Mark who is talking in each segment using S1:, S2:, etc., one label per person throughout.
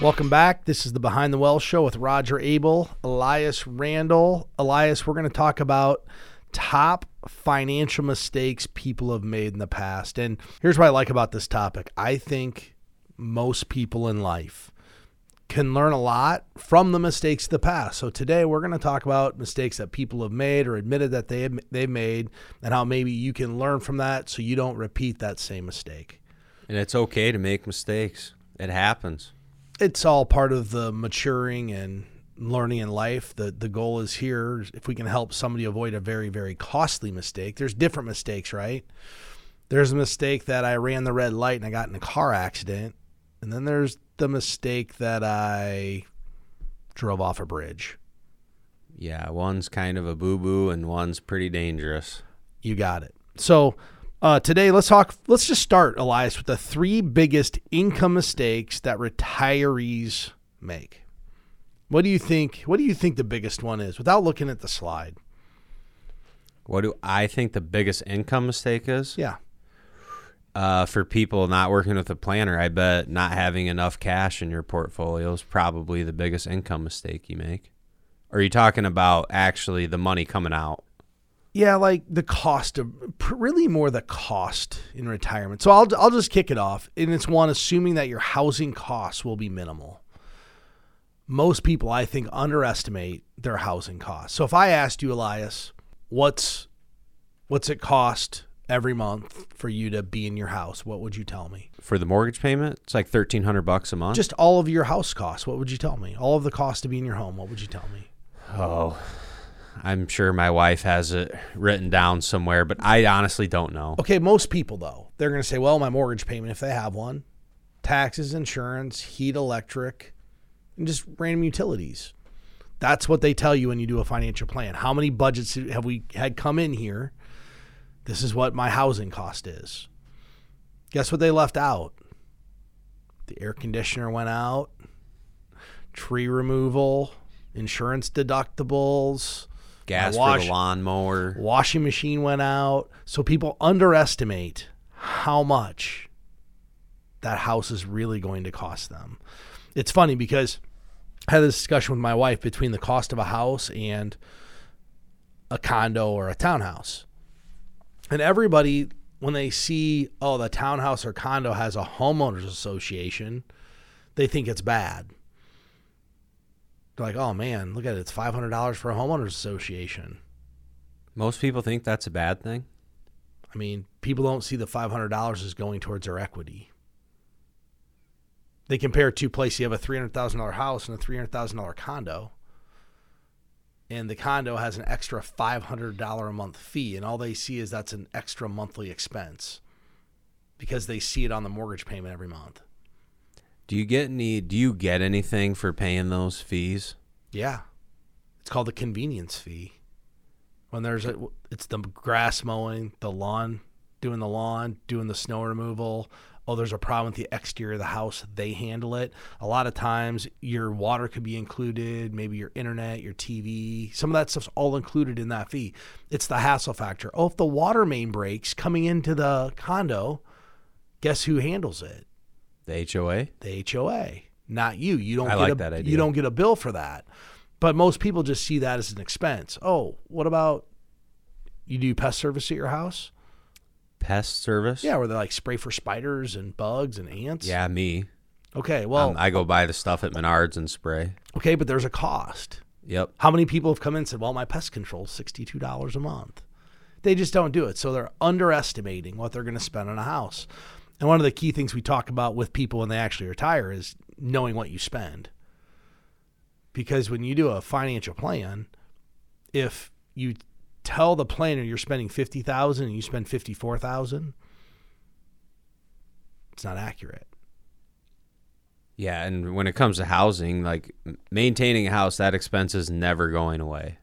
S1: Welcome back. This is the Behind the Wealth show with Roger Abel, Elias Randall. Elias, we're going to talk about top financial mistakes people have made in the past. And here's what I like about this topic I think most people in life can learn a lot from the mistakes of the past. So today we're going to talk about mistakes that people have made or admitted that they have, they've made and how maybe you can learn from that so you don't repeat that same mistake.
S2: And it's okay to make mistakes. It happens
S1: it's all part of the maturing and learning in life. The the goal is here if we can help somebody avoid a very very costly mistake. There's different mistakes, right? There's a mistake that I ran the red light and I got in a car accident. And then there's the mistake that I drove off a bridge.
S2: Yeah, one's kind of a boo-boo and one's pretty dangerous.
S1: You got it. So, uh, today, let's talk. Let's just start, Elias, with the three biggest income mistakes that retirees make. What do you think? What do you think the biggest one is? Without looking at the slide.
S2: What do I think the biggest income mistake is?
S1: Yeah.
S2: Uh, for people not working with a planner, I bet not having enough cash in your portfolio is probably the biggest income mistake you make. Are you talking about actually the money coming out?
S1: Yeah, like the cost of really more the cost in retirement. So I'll I'll just kick it off, and it's one assuming that your housing costs will be minimal. Most people, I think, underestimate their housing costs. So if I asked you, Elias, what's what's it cost every month for you to be in your house? What would you tell me?
S2: For the mortgage payment, it's like thirteen hundred bucks a month.
S1: Just all of your house costs. What would you tell me? All of the cost to be in your home. What would you tell me?
S2: Oh, I'm sure my wife has it written down somewhere, but I honestly don't know.
S1: Okay, most people though, they're going to say, "Well, my mortgage payment if they have one, taxes, insurance, heat, electric, and just random utilities." That's what they tell you when you do a financial plan. How many budgets have we had come in here? This is what my housing cost is. Guess what they left out? The air conditioner went out, tree removal, insurance deductibles,
S2: gas wash, for the lawnmower.
S1: Washing machine went out. So people underestimate how much that house is really going to cost them. It's funny because I had a discussion with my wife between the cost of a house and a condo or a townhouse. And everybody, when they see, oh, the townhouse or condo has a homeowners association, they think it's bad. They're like, oh man, look at it. It's $500 for a homeowners association.
S2: Most people think that's a bad thing.
S1: I mean, people don't see the $500 as going towards their equity. They compare two places. You have a $300,000 house and a $300,000 condo. And the condo has an extra $500 a month fee. And all they see is that's an extra monthly expense because they see it on the mortgage payment every month.
S2: Do you get any? Do you get anything for paying those fees?
S1: Yeah, it's called the convenience fee. When there's a, it's the grass mowing, the lawn, doing the lawn, doing the snow removal. Oh, there's a problem with the exterior of the house. They handle it. A lot of times, your water could be included, maybe your internet, your TV. Some of that stuff's all included in that fee. It's the hassle factor. Oh, if the water main breaks coming into the condo, guess who handles it?
S2: The HOA?
S1: The HOA, not you. You don't
S2: I
S1: get
S2: like
S1: a,
S2: that idea.
S1: you don't get a bill for that. But most people just see that as an expense. Oh, what about you do pest service at your house?
S2: Pest service?
S1: Yeah, where they like spray for spiders and bugs and ants.
S2: Yeah, me.
S1: Okay, well,
S2: Um, I go buy the stuff at Menards and spray.
S1: okay, but there's a cost.
S2: Yep.
S1: How many people have come in and said, "Well, my pest control is sixty-two dollars a month"? They just don't do it, so they're underestimating what they're going to spend on a house. And one of the key things we talk about with people when they actually retire is knowing what you spend. Because when you do a financial plan, if you tell the planner you're spending 50,000 and you spend 54,000, it's not accurate.
S2: Yeah, and when it comes to housing, like maintaining a house, that expense is never going away.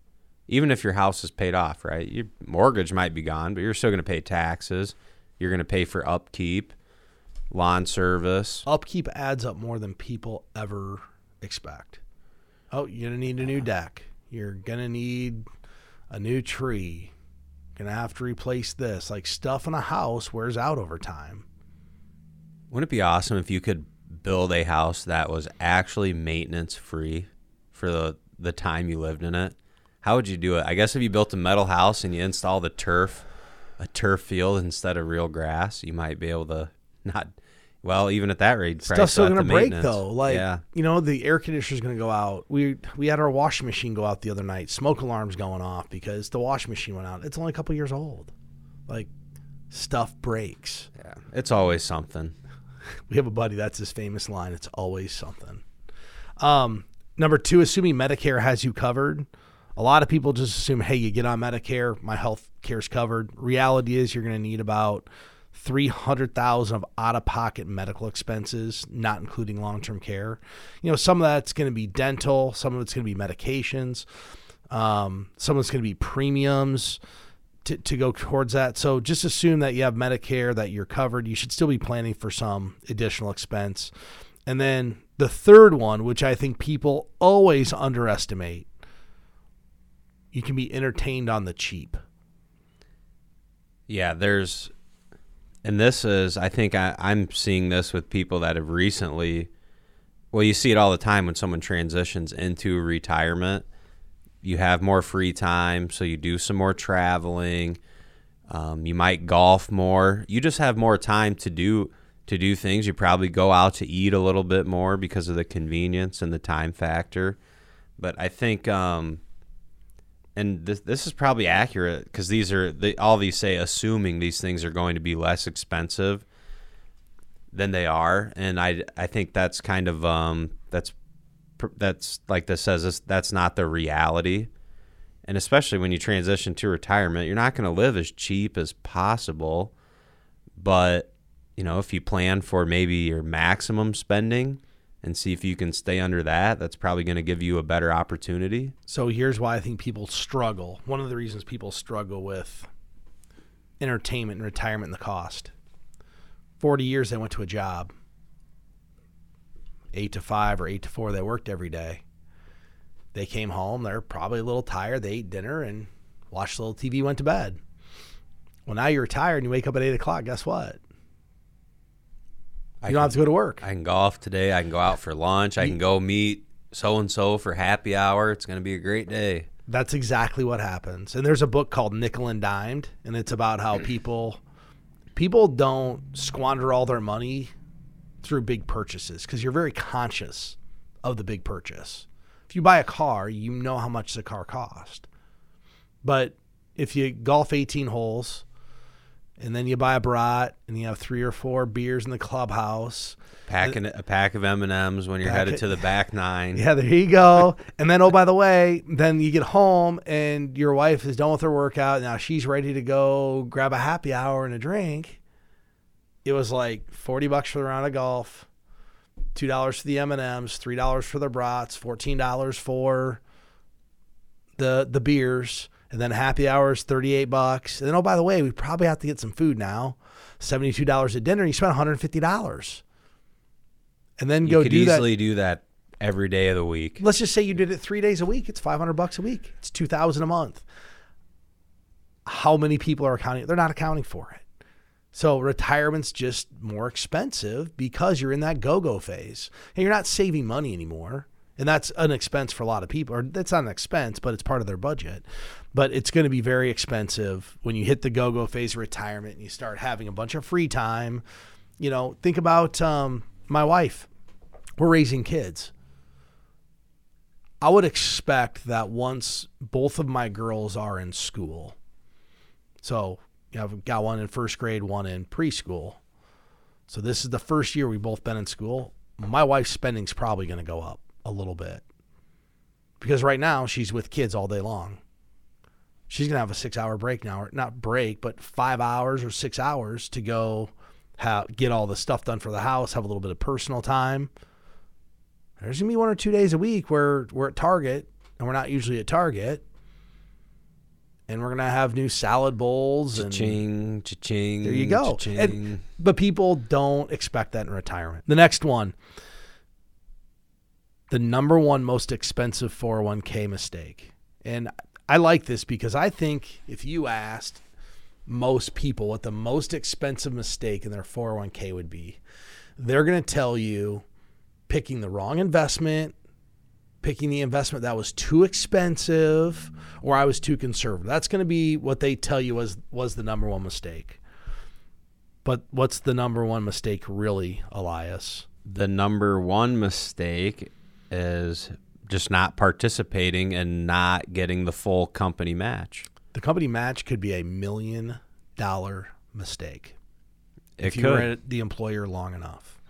S2: Even if your house is paid off, right? Your mortgage might be gone, but you're still going to pay taxes. You're going to pay for upkeep, lawn service.
S1: Upkeep adds up more than people ever expect. Oh, you're going to need a new deck. You're going to need a new tree. Going to have to replace this. Like stuff in a house wears out over time.
S2: Wouldn't it be awesome if you could build a house that was actually maintenance free for the the time you lived in it, how would you do it? I guess if you built a metal house and you install the turf, a turf field instead of real grass, you might be able to not. Well, even at that rate,
S1: Stuff's still gonna break though. Like
S2: yeah,
S1: you know, the air conditioner's gonna go out. We we had our washing machine go out the other night. Smoke alarms going off because the washing machine went out. It's only a couple years old. Like stuff breaks.
S2: yeah, it's always something.
S1: We have a buddy that's his famous line. It's always something. Um, number two, assuming Medicare has you covered. A lot of people just assume, hey, you get on Medicare, my health care's covered. Reality is, you're going to need about three hundred thousand of out-of-pocket medical expenses, not including long-term care. You know, some of that's going to be dental, some of it's going to be medications, um, some of it's going to be premiums to, to go towards that. So just assume that you have Medicare, that you're covered. You should still be planning for some additional expense. And then the third one, which I think people always underestimate, you can be entertained on the cheap.
S2: Yeah, there's, and this is, I think I, I'm seeing this with people that have recently, well, you see it all the time when someone transitions into retirement. You have more free time, so you do some more traveling. Um, you might golf more. You just have more time to do to do things. You probably go out to eat a little bit more because of the convenience and the time factor. But I think um, and this this is probably accurate because these are they, all these say assuming these things are going to be less expensive than they are, and I I think that's kind of um that's that's like this says that's not the reality, and especially when you transition to retirement, you're not going to live as cheap as possible, but you know if you plan for maybe your maximum spending and see if you can stay under that, that's probably going to give you a better opportunity.
S1: So here's why I think people struggle. One of the reasons people struggle with entertainment and retirement and the cost. 40 years they went to a job. 8 to 5 or 8 to 4 they worked every day. They came home, they're probably a little tired, they ate dinner and watched a little TV, went to bed. Well, now you're retired and you wake up at 8 o'clock. Guess what?
S2: I
S1: You don't have to go to work.
S2: I can golf today. I can go out for lunch. I can go meet so and so for happy hour. It's going to be a great day.
S1: That's exactly what happens. And there's a book called Nickel and Dimed, and it's about how people people don't squander all their money through big purchases because you're very conscious of the big purchase. If you buy a car, you know how much the car cost. But if you golf 18 holes and then you buy a brat and you have three or four beers in the clubhouse,
S2: Packing a pack of M and M's when you're
S1: Pack
S2: headed
S1: it-
S2: to the back nine.
S1: Yeah, there you go. and then, oh, by the way, then you get home and your wife is done with her workout. Now she's ready to go grab a happy hour and a drink. It was like forty bucks for the round of golf, two dollars for the M and M's, three dollars for the brats, fourteen dollars for the the beers, and then happy hours thirty eight bucks. And then, oh, by the way, we probably have to get some food now, seventy two dollars at dinner. You spent one hundred and fifty dollars, and then
S2: You
S1: go
S2: could
S1: do that
S2: easily do that every day of the week.
S1: let's just say you did it three days a week. It's five hundred bucks a week. It's two thousand a month. How many people are accounting? They're not accounting for it. So retirement's just more expensive because you're in that go-go phase and you're not saving money anymore. And that's an expense for a lot of people, or that's not an expense, but it's part of their budget. But it's going to be very expensive when you hit the go-go phase of retirement and you start having a bunch of free time. You know, think about um, my wife. We're raising kids. I would expect that once both of my girls are in school, so you I've got one in first grade, one in preschool. So this is the first year we've both been in school. My wife's spending's probably going to go up a little bit because right now she's with kids all day long. She's going to have a six hour break now, or not break, but five hours or six hours to go have, get all the stuff done for the house, have a little bit of personal time there's gonna be one or two days a week where we're at Target and we're not usually at Target, and we're gonna have new salad bowls and
S2: Cha-ching, cha-ching.
S1: there you go.
S2: cha-ching.
S1: And, but people don't expect that in retirement. The next one, the number one most expensive 401k mistake, and I like this because I think if you asked most people what the most expensive mistake in their 401k would be, they're going to tell you picking the wrong investment, picking the investment that was too expensive, or I was too conservative. That's going to be what they tell you was was the number one mistake. But what's the number one mistake really, Elias?
S2: The number one mistake is just not participating and not getting the full company match.
S1: The company match could be a million dollar mistake
S2: It
S1: if you
S2: could.
S1: were the employer long enough.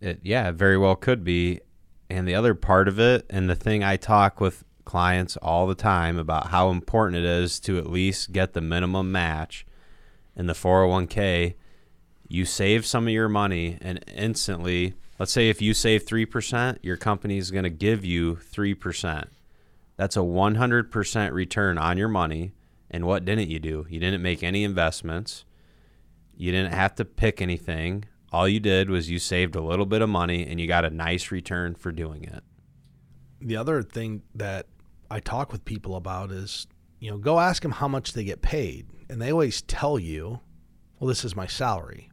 S2: It, yeah, it very well could be. And the other part of it, and the thing I talk with clients all the time about how important it is to at least get the minimum match in the 401k. You save some of your money, and instantly, let's say if you save 3%, your company is going to give you 3%. That's a 100% return on your money. And what didn't you do? You didn't make any investments. You didn't have to pick anything. All you did was you saved a little bit of money and you got a nice return for doing it.
S1: The other thing that I talk with people about is, you know, go ask them how much they get paid. And they always tell you, well, this is my salary.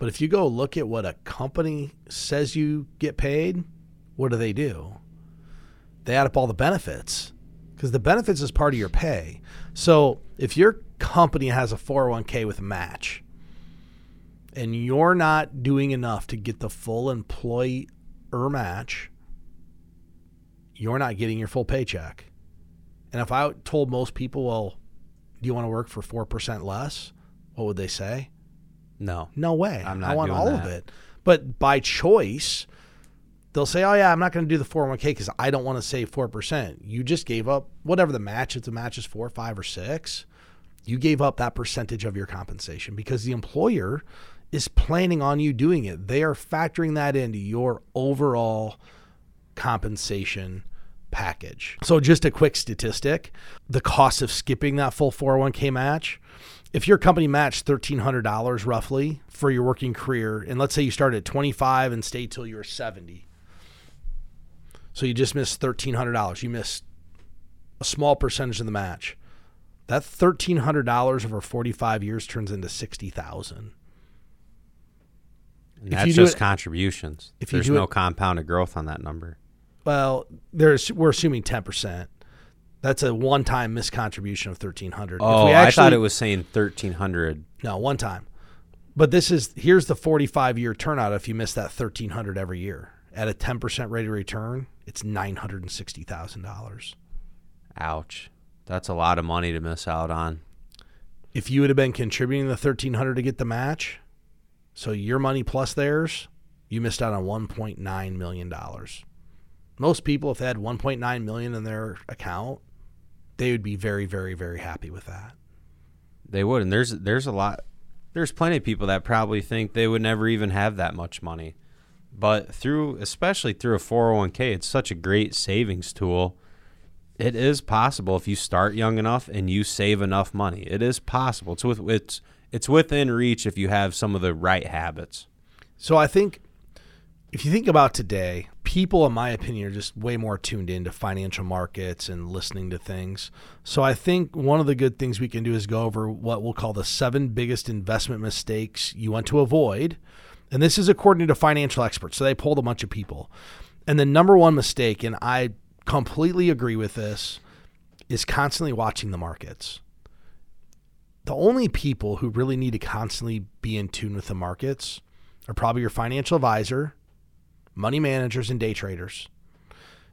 S1: But if you go look at what a company says you get paid, what do they do? They add up all the benefits because the benefits is part of your pay. So if your company has a 401k with a match and you're not doing enough to get the full employer match, you're not getting your full paycheck. And if I told most people, well, do you want to work for 4% less? What would they say?
S2: No.
S1: No way.
S2: I'm not
S1: I
S2: want
S1: all of it. But by choice, they'll say, "Oh yeah, I'm not going to do the 401k because I don't want to save four percent." You just gave up whatever the match. If the match is four, five, or six, you gave up that percentage of your compensation because the employer is planning on you doing it. They are factoring that into your overall compensation package. So just a quick statistic, the cost of skipping that full 401k match, if your company matched $1300 roughly for your working career and let's say you started at 25 and stayed till you were 70. So you just missed $1300. You missed a small percentage of the match. That $1300 over 45 years turns into 60,000.
S2: And that's just
S1: it-
S2: contributions.
S1: if you
S2: There's no
S1: it-
S2: compounded growth on that number.
S1: Well, there's we're assuming 10%. That's a one-time miscontribution of 1300.
S2: Oh,
S1: we
S2: I thought it was saying 1300.
S1: No, one time. But this is here's the 45 year turnout if you miss that 1300 every year. At a 10% rate of return, it's $960,000.
S2: Ouch. That's a lot of money to miss out on.
S1: If you would have been contributing the 1300 to get the match, so your money plus theirs, you missed out on 1.9 million dollars. Most people if they had 1.9 million in their account, they would be very very very happy with that.
S2: They would, and there's there's a lot. There's plenty of people that probably think they would never even have that much money, but through, especially through a 401k, it's such a great savings tool. It is possible if you start young enough and you save enough money. It is possible. It's with it's it's within reach if you have some of the right habits.
S1: So I think if you think about today, people, in my opinion, are just way more tuned into financial markets and listening to things. So I think one of the good things we can do is go over what we'll call the seven biggest investment mistakes you want to avoid. And this is according to financial experts. So they polled a bunch of people. And the number one mistake, and I completely agree with this, is constantly watching the markets the only people who really need to constantly be in tune with the markets are probably your financial advisor, money managers, and day traders.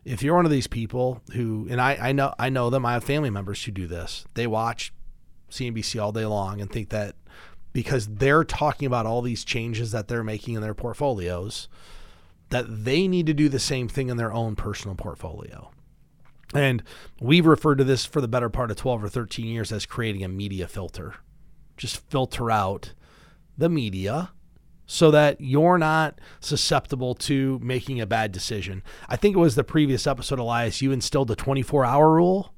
S1: If you're one of these people who, and I, I know I know them, I have family members who do this. They watch CNBC all day long and think that because they're talking about all these changes that they're making in their portfolios, that they need to do the same thing in their own personal portfolio. And we've referred to this for the better part of 12 or 13 years as creating a media filter. Just filter out the media so that you're not susceptible to making a bad decision. I think it was the previous episode, Elias, you instilled the 24 hour rule.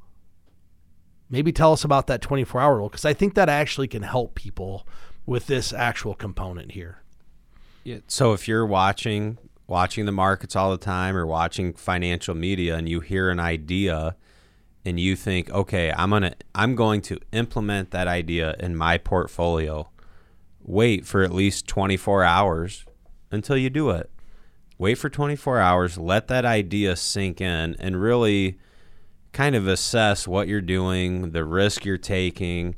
S1: Maybe tell us about that 24 hour rule because I think that actually can help people with this actual component here.
S2: Yeah. So if you're watching watching the markets all the time or watching financial media and you hear an idea and you think, "Okay, I'm going to I'm going to implement that idea in my portfolio." Wait for at least 24 hours until you do it. wait for 24 hours, let that idea sink in, and really kind of assess what you're doing, the risk you're taking.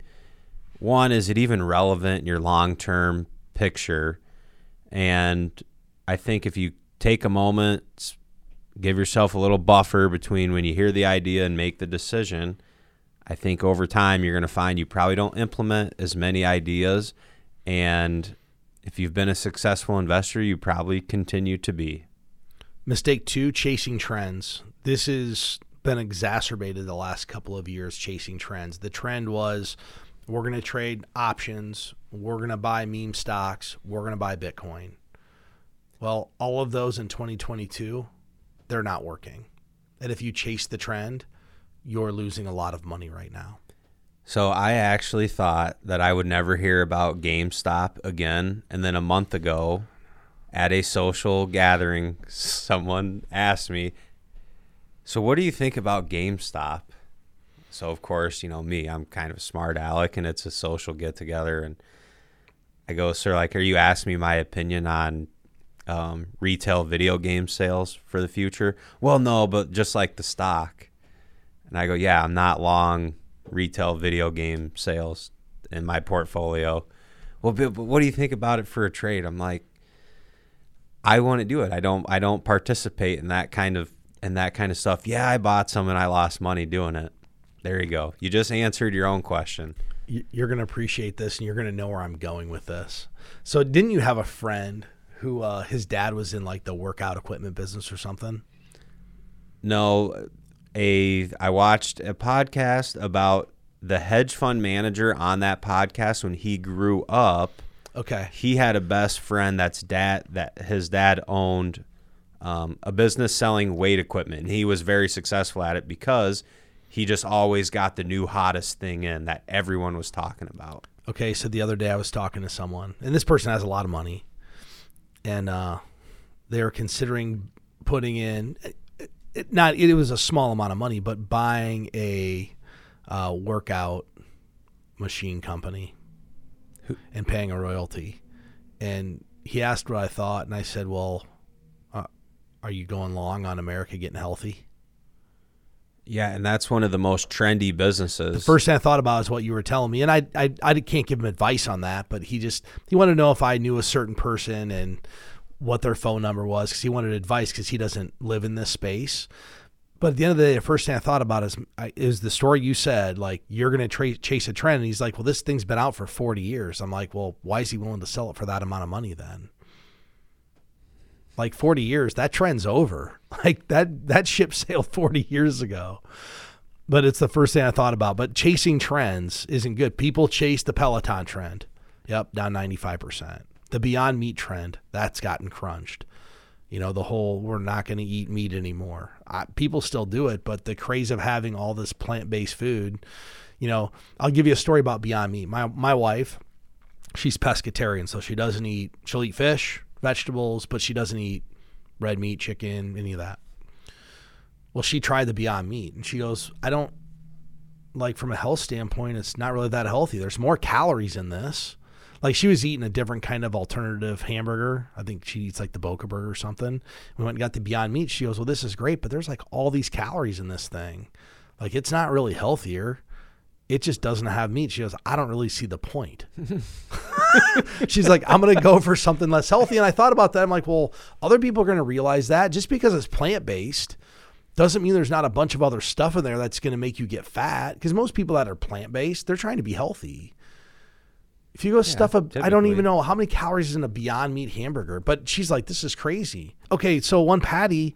S2: One, is it even relevant in your long term picture? And I think if you take a moment, give yourself a little buffer between when you hear the idea and make the decision, I think over time you're going to find you probably don't implement as many ideas. And if you've been a successful investor, you probably continue to be.
S1: Mistake two, chasing trends. This has been exacerbated the last couple of years, chasing trends. The trend was we're going to trade options, we're going to buy meme stocks, we're going to buy Bitcoin. Well, all of those in 2022, they're not working. And if you chase the trend, you're losing a lot of money right now.
S2: So I actually thought that I would never hear about GameStop again. And then a month ago, at a social gathering, someone asked me, So what do you think about GameStop? So, of course, you know, me, I'm kind of a smart aleck and it's a social get together. And I go, Sir, like, are you asking me my opinion on um, retail video game sales for the future? Well, no, but just like the stock. And I go, Yeah, I'm not long retail video game sales in my portfolio. Well, but, what do you think about it for a trade? I'm like, I want to do it. I don't. I don't participate in that kind of in that kind of stuff. Yeah, I bought some and I lost money doing it. There you go. You just answered your own question.
S1: You're going to appreciate this, and you're going to know where I'm going with this. So, didn't you have a friend who uh, his dad was in like the workout equipment business or something?
S2: No, a I watched a podcast about the hedge fund manager on that podcast when he grew up.
S1: Okay.
S2: He had a best friend that's dad that his dad owned um, a business selling weight equipment. And he was very successful at it because he just always got the new hottest thing in that everyone was talking about.
S1: Okay, so the other day I was talking to someone, and this person has a lot of money, and uh, they're considering putting in it, not it was a small amount of money, but buying a uh, workout machine company and paying a royalty. And he asked what I thought, and I said, "Well, uh, are you going long on America getting healthy?"
S2: Yeah, and that's one of the most trendy businesses.
S1: The first thing I thought about is what you were telling me, and I, I, I can't give him advice on that, but he just he wanted to know if I knew a certain person and what their phone number was because he wanted advice because he doesn't live in this space. But at the end of the day, the first thing I thought about is is the story you said, like you're going to tra- chase a trend. And he's like, well, this thing's been out for 40 years. I'm like, well, why is he willing to sell it for that amount of money then? Like 40 years, that trend's over. Like that that ship sailed 40 years ago. But it's the first thing I thought about. But chasing trends isn't good. People chase the Peloton trend. Yep, down 95% the Beyond Meat trend that's gotten crunched. You know, the whole we're not going to eat meat anymore. I, people still do it, but the craze of having all this plant based food. You know, I'll give you a story about Beyond Meat. My my wife, she's pescatarian, so she doesn't eat. She'll eat fish, vegetables, but she doesn't eat red meat, chicken, any of that. Well, she tried the Beyond Meat, and she goes, "I don't like from a health standpoint. It's not really that healthy. There's more calories in this." Like she was eating a different kind of alternative hamburger. I think she eats like the Boca Burger or something. We went and got the Beyond Meat. She goes, "Well, this is great, but there's like all these calories in this thing. Like it's not really healthier. It just doesn't have meat." She goes, "I don't really see the point." She's like, "I'm going to go for something less healthy." And I thought about that. I'm like, "Well, other people are going to realize that just because it's plant based." doesn't mean there's not a bunch of other stuff in there that's going to make you get fat because most people that are plant based they're trying to be healthy if you go yeah, stuff up, I don't even know how many calories is in a Beyond Meat hamburger. But she's like, this is crazy. Okay, so one patty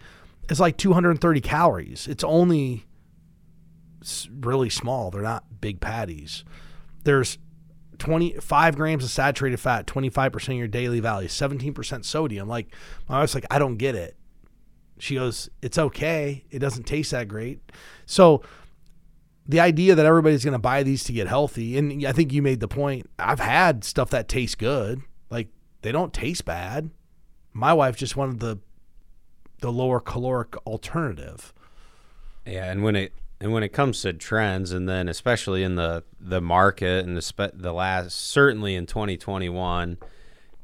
S1: is like 230 calories. It's only really small. They're not big patties. There's 25 grams of saturated fat, 25% of your daily value, 17% sodium. Like, my wife's like, I don't get it. She goes, it's okay. It doesn't taste that great. So the idea that everybody's going to buy these to get healthy, and I think you made the point. I've had stuff that tastes good, like they don't taste bad. My wife just wanted the the lower caloric alternative.
S2: Yeah, and when it and when it comes to trends, and then especially in the the market and the spe- the last certainly in 2021,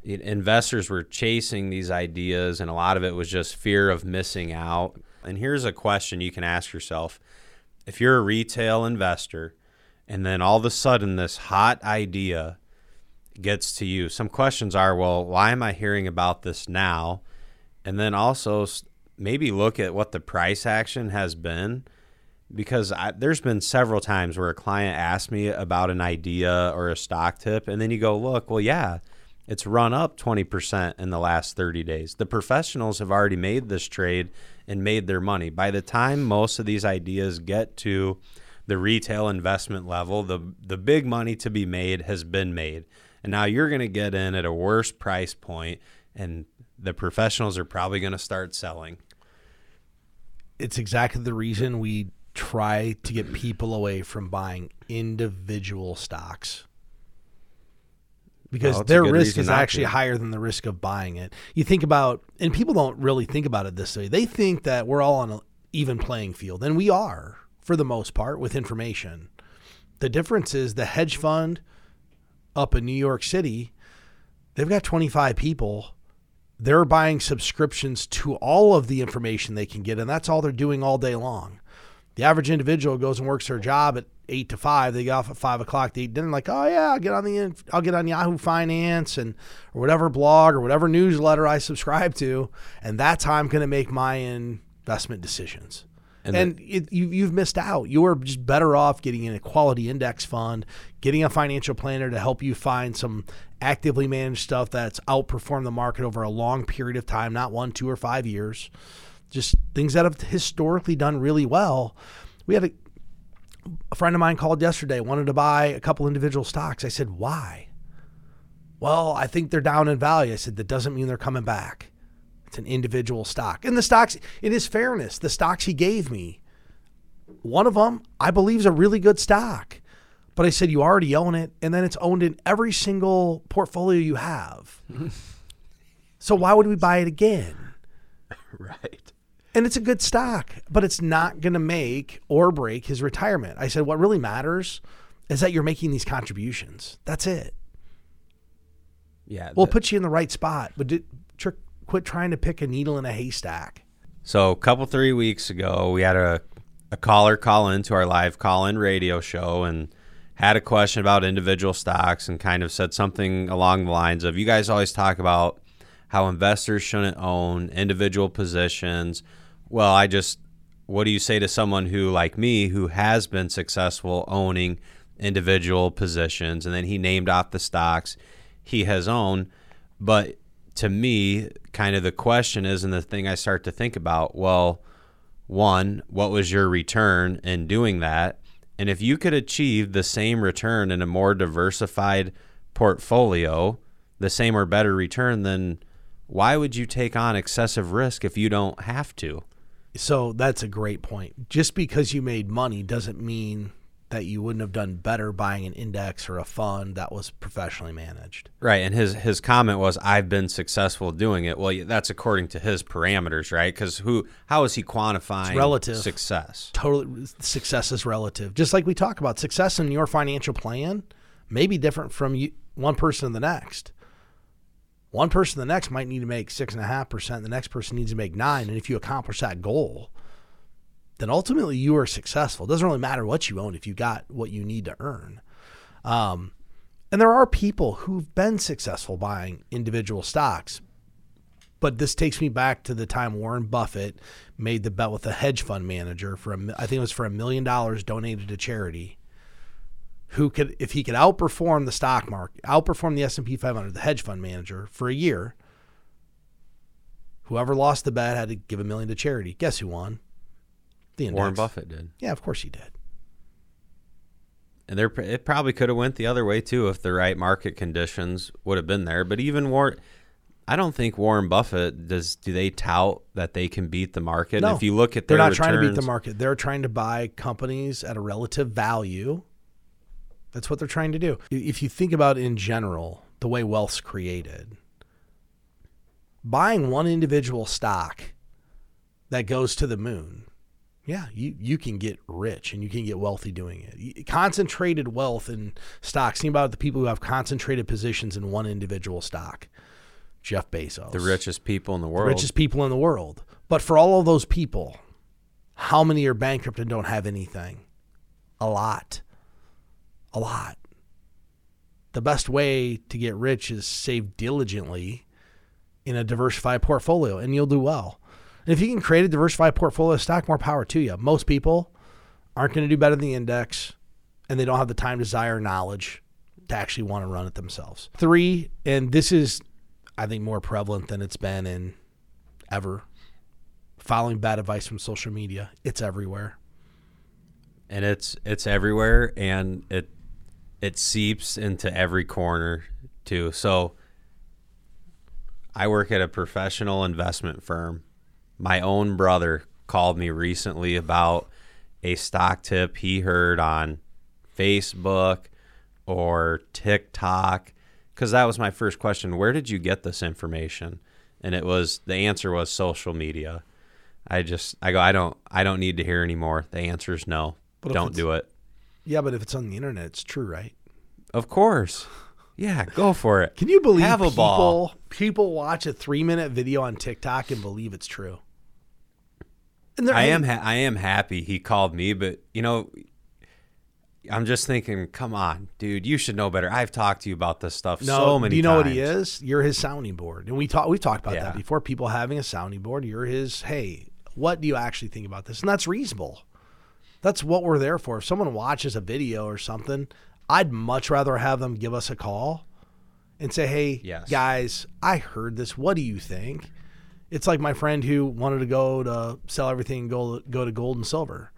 S2: it- investors were chasing these ideas, and a lot of it was just fear of missing out. And here's a question you can ask yourself if you're a retail investor, and then all of a sudden this hot idea gets to you, some questions are well, why am I hearing about this now? And then also maybe look at what the price action has been because I, there's been several times where a client asked me about an idea or a stock tip, and then you go, look, well, yeah, it's run up 20% in the last 30 days. The professionals have already made this trade and made their money. By the time most of these ideas get to the retail investment level, the, the big money to be made has been made. And now you're going to get in at a worse price point, and the professionals are probably going to start selling.
S1: It's exactly the reason we try to get people away from buying individual stocks. Because their risk is actually
S2: to.
S1: higher than the risk of buying it. You think about, and people don't really think about it this way. They think that we're all on an even playing field, and we are for the most part with information. The difference is the hedge fund up in New York City, they've got 25 people. They're buying subscriptions to all of the information they can get, and that's all they're doing all day long. The average individual goes and works their job at eight to five. They get off at five o'clock. They eat dinner. Like, oh yeah, I'll get on the I'll get on Yahoo Finance and or whatever blog or whatever newsletter I subscribe to, and that's how I'm going to make my investment decisions.
S2: And
S1: And, it, you, you've missed out. You are just better off getting in a quality index fund, getting a financial planner to help you find some actively managed stuff that's outperformed the market over a long period of time, not one, two, or five years. Just things that have historically done really well. We had a, a friend of mine called yesterday, wanted to buy a couple individual stocks. I said, why? Well, I think they're down in value. I said, that doesn't mean they're coming back. It's an individual stock. And the stocks, in his fairness, the stocks he gave me, one of them I believe is a really good stock. But I said, you already own it. And then it's owned in every single portfolio you have. so why would we buy it again?
S2: right.
S1: And it's a good stock, but it's not going to make or break his retirement. I said, what really matters is that you're making these contributions. That's it.
S2: Yeah.
S1: We'll
S2: the-
S1: put you in the right spot, but did, tr- quit trying to pick a needle in a haystack.
S2: So a couple three weeks ago, we had a, a caller call into our live call in radio show and had a question about individual stocks and kind of said something along the lines of you guys always talk about how investors shouldn't own individual positions. Well, I just what do you say to someone who like me who has been successful owning individual positions and then he named off the stocks he has owned, but to me, kind of the question is, and the thing I start to think about, well, one, what was your return in doing that? And if you could achieve the same return in a more diversified portfolio, the same or better return, then why would you take on excessive risk if you don't have to?
S1: So that's a great point. Just because you made money doesn't mean that you wouldn't have done better buying an index or a fund that was professionally managed.
S2: Right, and his his comment was, "I've been successful doing it." Well, that's according to his parameters, right? Because who? How is he quantifying
S1: relative.
S2: success?
S1: Totally, success is relative. Just like we talk about success in your financial plan may be different from you, one person to the next. One person the next might need to make six and a half percent. The next person needs to make nine. And if you accomplish that goal, then ultimately you are successful. It doesn't really matter what you own if you got what you need to earn. Um, and there are people who've been successful buying individual stocks. But this takes me back to the time Warren Buffett made the bet with a hedge fund manager for a, I think it was for a million dollars donated to charity. Who could, if he could outperform the stock market, outperform the S and P 500, the hedge fund manager for a year, whoever lost the bet had to give a million to charity. Guess who won? The index.
S2: Warren Buffett did.
S1: Yeah, of course he did.
S2: And there, it probably could have went the other way too if the right market conditions would have been there. But even Warren, I don't think Warren Buffett does. Do they tout that they can beat the market? And
S1: No,
S2: if you look at their, They're
S1: not trying to beat the market. They're trying to buy companies at a relative value. That's what they're trying to do. If you think about in general the way wealth's created, buying one individual stock that goes to the moon, Yeah, you, you can get rich and you can get wealthy doing it. Concentrated wealth in stocks. Think about the people who have concentrated positions in one individual stock. Jeff Bezos.
S2: The richest people in the world.
S1: The richest people in the world. But for all of those people, how many are bankrupt and don't have anything? A lot. A lot. The best way to get rich is save diligently in a diversified portfolio and you'll do well. And if you can create a diversified portfolio stock, more power to you. Most people aren't going to do better than the index and they don't have the time, desire, knowledge to actually want to run it themselves. Three, and this is, I think, more prevalent than it's been in ever. Following bad advice from social media, it's everywhere.
S2: and it's it's everywhere and it it seeps into every corner too. So i work at a professional investment firm. My own brother called me recently about a stock tip he heard on facebook or tiktok because that was my first question where did you get this information? And it was the answer was social media. I just i go i don't i don't need to hear anymore. The answer is no.
S1: But
S2: don't do it
S1: Yeah, but if it's on the internet, it's true, right?
S2: of course yeah go for it
S1: Can you believe
S2: Have a
S1: people
S2: ball.
S1: people watch a three minute video on TikTok and believe it's true? And
S2: I am ha- I am happy he called me, but you know, I'm just thinking, come on, dude, you should know better. I've talked to you about this stuff
S1: No,
S2: so many times.
S1: do you know
S2: times.
S1: what he is? You're his sounding board, and we talked. We talked about
S2: Yeah.
S1: that before. People having a sounding board. You're his. Hey, what do you actually think about this? And that's reasonable. That's what we're there for. If someone watches a video or something, I'd much rather have them give us a call and say, "Hey,
S2: Yes.
S1: guys, I heard this. What do you think?" It's like my friend who wanted to go to sell everything and go go to gold and silver.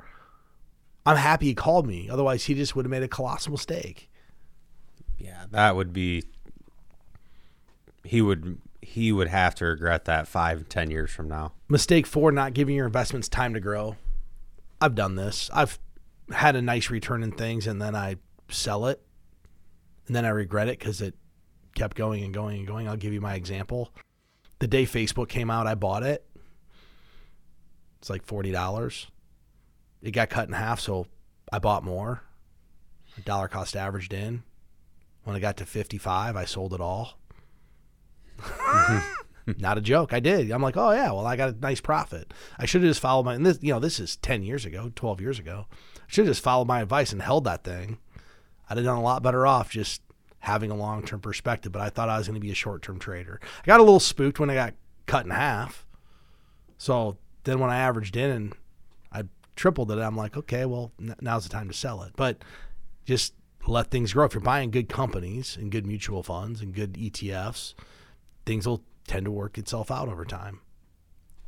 S1: I'm happy he called me. Otherwise, he just would have made a colossal mistake.
S2: Yeah, that would be. He would he would have to regret that five ten years from now.
S1: Mistake four, not giving your investments time to grow. I've done this. I've had a nice return in things and then I sell it and then I regret it because it kept going and going and going. I'll give you my example. The day Facebook came out, I bought it. It's like $40. It got cut in half, so I bought more. Dollar cost averaged in. When it got to 55, I sold it all. Not a joke. I did. I'm like, oh yeah, well I got a nice profit. I should have just followed my. And this, you know, this is 10 years ago, 12 years ago. I should have just followed my advice and held that thing. I'd have done a lot better off just having a long term perspective. But I thought I was going to be a short term trader. I got a little spooked when I got cut in half. So then when I averaged in and I tripled it, I'm like, okay, well now's the time to sell it. But just let things grow. If you're buying good companies and good mutual funds and good ETFs, things will tend to work itself out over time.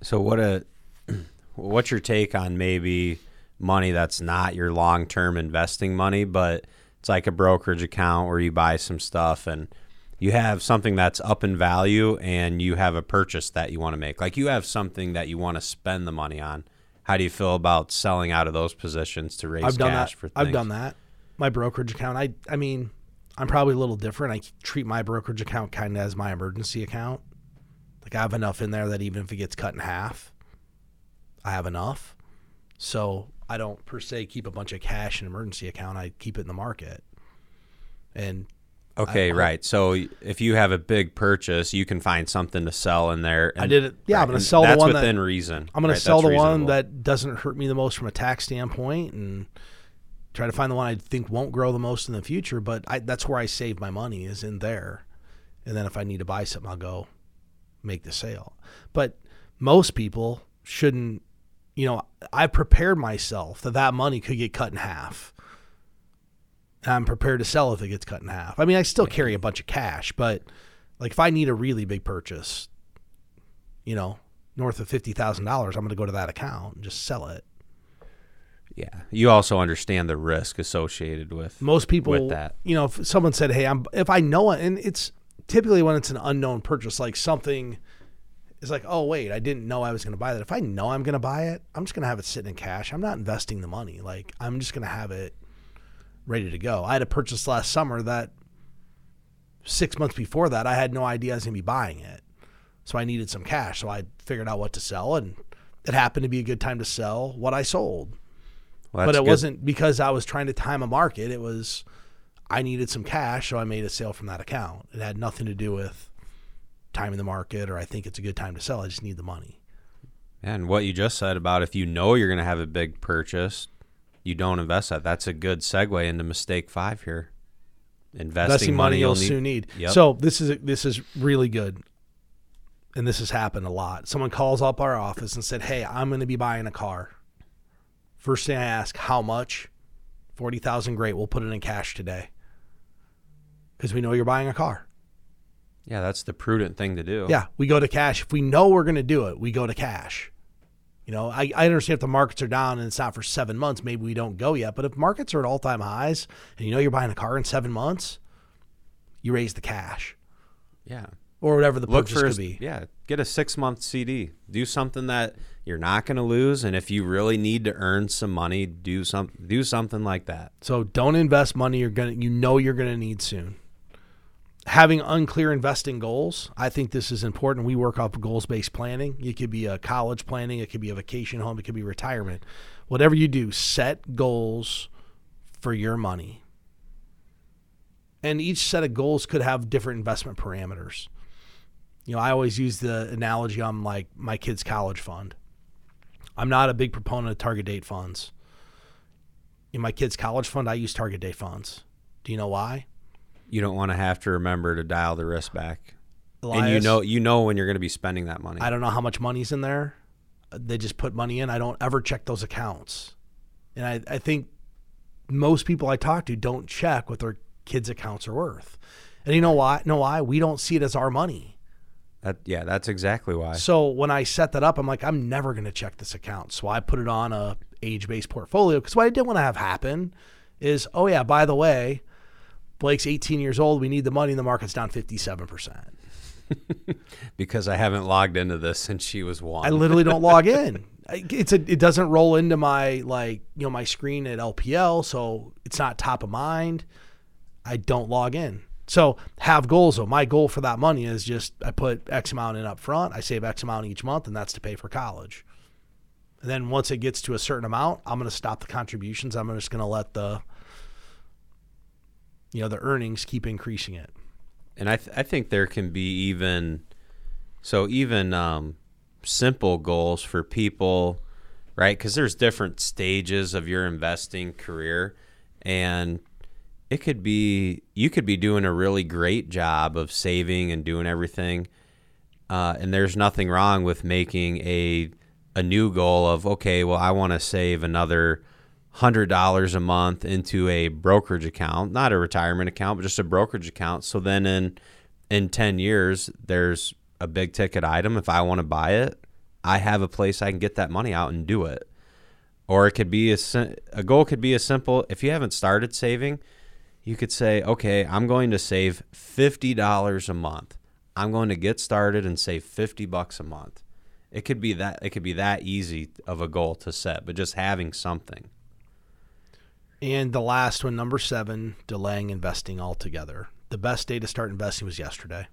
S2: So what a what's your take on maybe money that's not your long term investing money, but it's like a brokerage account where you buy some stuff and you have something that's up in value and you have a purchase that you want to make. Like you have something that you want to spend the money on. How do you feel about selling out of those positions to raise
S1: I've done
S2: cash
S1: that.
S2: for things?
S1: I've done that. My brokerage account. I I mean, I'm probably a little different. I treat my brokerage account kind of as my emergency account. Like I have enough in there that even if it gets cut in half, I have enough. So I don't per se keep a bunch of cash in an emergency account. I keep it in the market. And
S2: Okay,
S1: I-
S2: right. So if you have a big purchase, you can find something to sell in there.
S1: I did it- yeah, I'm gonna sell the
S2: that's
S1: one that-
S2: within reason.
S1: I'm going
S2: right?
S1: to sell
S2: That's
S1: the one that doesn't hurt me the most from a tax standpoint and try to find the one I think won't grow the most in the future. But I, that's where I save my money is in there. And then if I need to buy something, I'll go make the sale. But most people shouldn't, you know, I prepared myself that that money could get cut in half. And I'm prepared to sell if it gets cut in half. I mean, I still carry a bunch of cash, but like if I need a really big purchase, you know, north of fifty thousand dollars, I'm going to go to that account and just sell it.
S2: Yeah. You also understand the risk associated with
S1: Most people,
S2: with that.
S1: you know, if someone said, "Hey, I'm," if I know it, and it's typically when it's an unknown purchase, like something is like, "Oh, wait, I didn't know I was going to buy that." If I know I'm going to buy it, I'm just going to have it sitting in cash. I'm not investing the money. Like I'm just going to have it ready to go. I had a purchase last summer that six months before that, I had no idea I was going to be buying it. So I needed some cash. So I figured out what to sell and it happened to be a good time to sell what I sold.
S2: Well,
S1: but it
S2: good.
S1: wasn't because I was trying to time a market. It was I needed some cash, so I made a sale from that account. It had nothing to do with timing the market or I think it's a good time to sell. I just need the money.
S2: And what you just said about if you know you're going to have a big purchase, you don't invest that. That's a good segue into mistake five here. Investing,
S1: Investing money you'll
S2: need-
S1: soon need.
S2: Yep.
S1: So this is this is really good. And this has happened a lot. Someone calls up our office and said, "Hey, I'm going to be buying a car." First thing I ask, "How much?" 40,000 great. We'll put it in cash today. Cuz we know you're buying a car.
S2: Yeah, that's the prudent thing to do.
S1: Yeah, we go to cash. If we know we're going to do it, we go to cash. You know, I, I understand if the markets are down and it's not for seven months, maybe we don't go yet. But if markets are at all time highs and you know you're buying a car in seven months, you raise the cash
S2: Yeah.
S1: or whatever the
S2: Look
S1: purchase
S2: for
S1: could be.
S2: yeah, get a six month CD. Do something that you're not going to lose, and if you really need to earn some money, do some do something like that.
S1: So don't invest money you're gonna you know you're gonna need soon. Having unclear investing goals, I think this is important. We work off goals based planning. It could be a college planning, it could be a vacation home, it could be retirement. Whatever you do, set goals for your money. And each set of goals could have different investment parameters. You know, I always use the analogy on like my kid's college fund. I'm not a big proponent of target date funds in my kids' college fund, I use target date funds. Do you know why?
S2: You don't want to have to remember to dial the risk back, and you know you know when you're going to be spending that money.
S1: I don't know how much money's in there. Uh, they just put money in. I don't ever check those accounts. And I, I think most people I talk to don't check what their kids' accounts are worth. And you know why? Know why? We don't see it as our money.
S2: That yeah, that's exactly why.
S1: So when I set that up, I'm like, I'm never going to check this account. So I put it on a age-based portfolio because what I didn't want to have happen is, oh yeah, by the way, Blake's 18 years old. We need the money. and The market's down 57 percent.
S2: Because I haven't logged into this since she was one.
S1: I literally don't log in. It's a, it doesn't roll into my like you know my screen at LPL, so it's not top of mind. I don't log in. So have goals though. My goal for that money is just I put X amount in up front. I save X amount each month, and that's to pay for college. And then once it gets to a certain amount, I'm going to stop the contributions. I'm just going to let the you know the earnings keep increasing it.
S2: and I th- I think there can be even so even um, simple goals for people, right? Because there's different stages of your investing career, and it could be you could be doing a really great job of saving and doing everything, uh, and there's nothing wrong with making a a new goal of okay, well I want to save another hundred dollars a month into a brokerage account, not a retirement account, but just a brokerage account. So then in in ten years, there's a big ticket item. If I want to buy it, I have a place I can get that money out and do it. Or it could be a a goal could be as simple. If you haven't started saving, you could say, okay, I'm going to save fifty dollars a month. I'm going to get started and save fifty bucks a month. It could be that it could be that easy of a goal to set, but just having something.
S1: And the last one, number seven, delaying investing altogether. The best day to start investing was yesterday.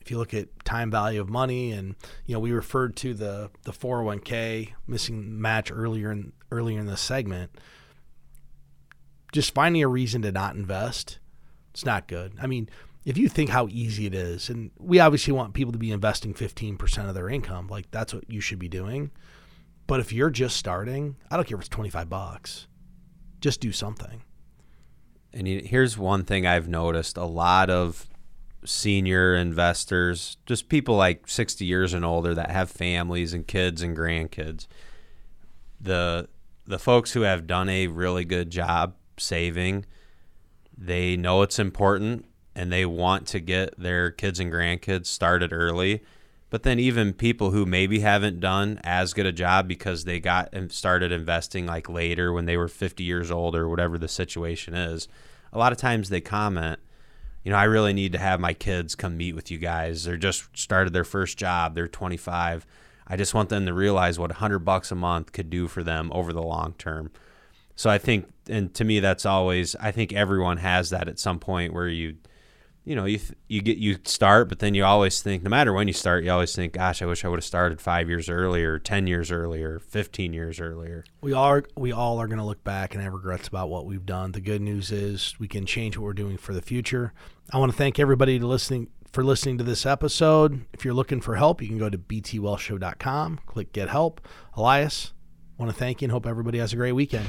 S1: If you look at time value of money, and you know we referred to the the 401k missing match earlier in earlier in this segment. Just finding a reason to not invest, it's not good. I mean, if you think how easy it is, and we obviously want people to be investing 15% of their income, like that's what you should be doing. But if you're just starting, I don't care if it's 25 bucks just do something.
S2: And here's one thing I've noticed a lot of senior investors, just people like 60 years and older that have families and kids and grandkids. The the folks who have done a really good job saving, they know it's important and they want to get their kids and grandkids started early. But then even people who maybe haven't done as good a job because they got and started investing like later when they were 50 years old or whatever the situation is, a lot of times they comment, you know, I really need to have my kids come meet with you guys. They're just started their first job. They're 25. I just want them to realize what 100 bucks a month could do for them over the long term. So I think, and to me, that's always, I think everyone has that at some point where you, you know, you th- you get you start, but then you always think, no matter when you start, you always think, gosh, I wish I would have started five years earlier, ten years earlier, fifteen years earlier.
S1: We are we all are going to look back and have regrets about what we've done. The good news is we can change what we're doing for the future. I want to thank everybody to listening for listening to this episode. If you're looking for help, you can go to btwellshow.com, click get help. Elias, want to thank you and hope everybody has a great weekend.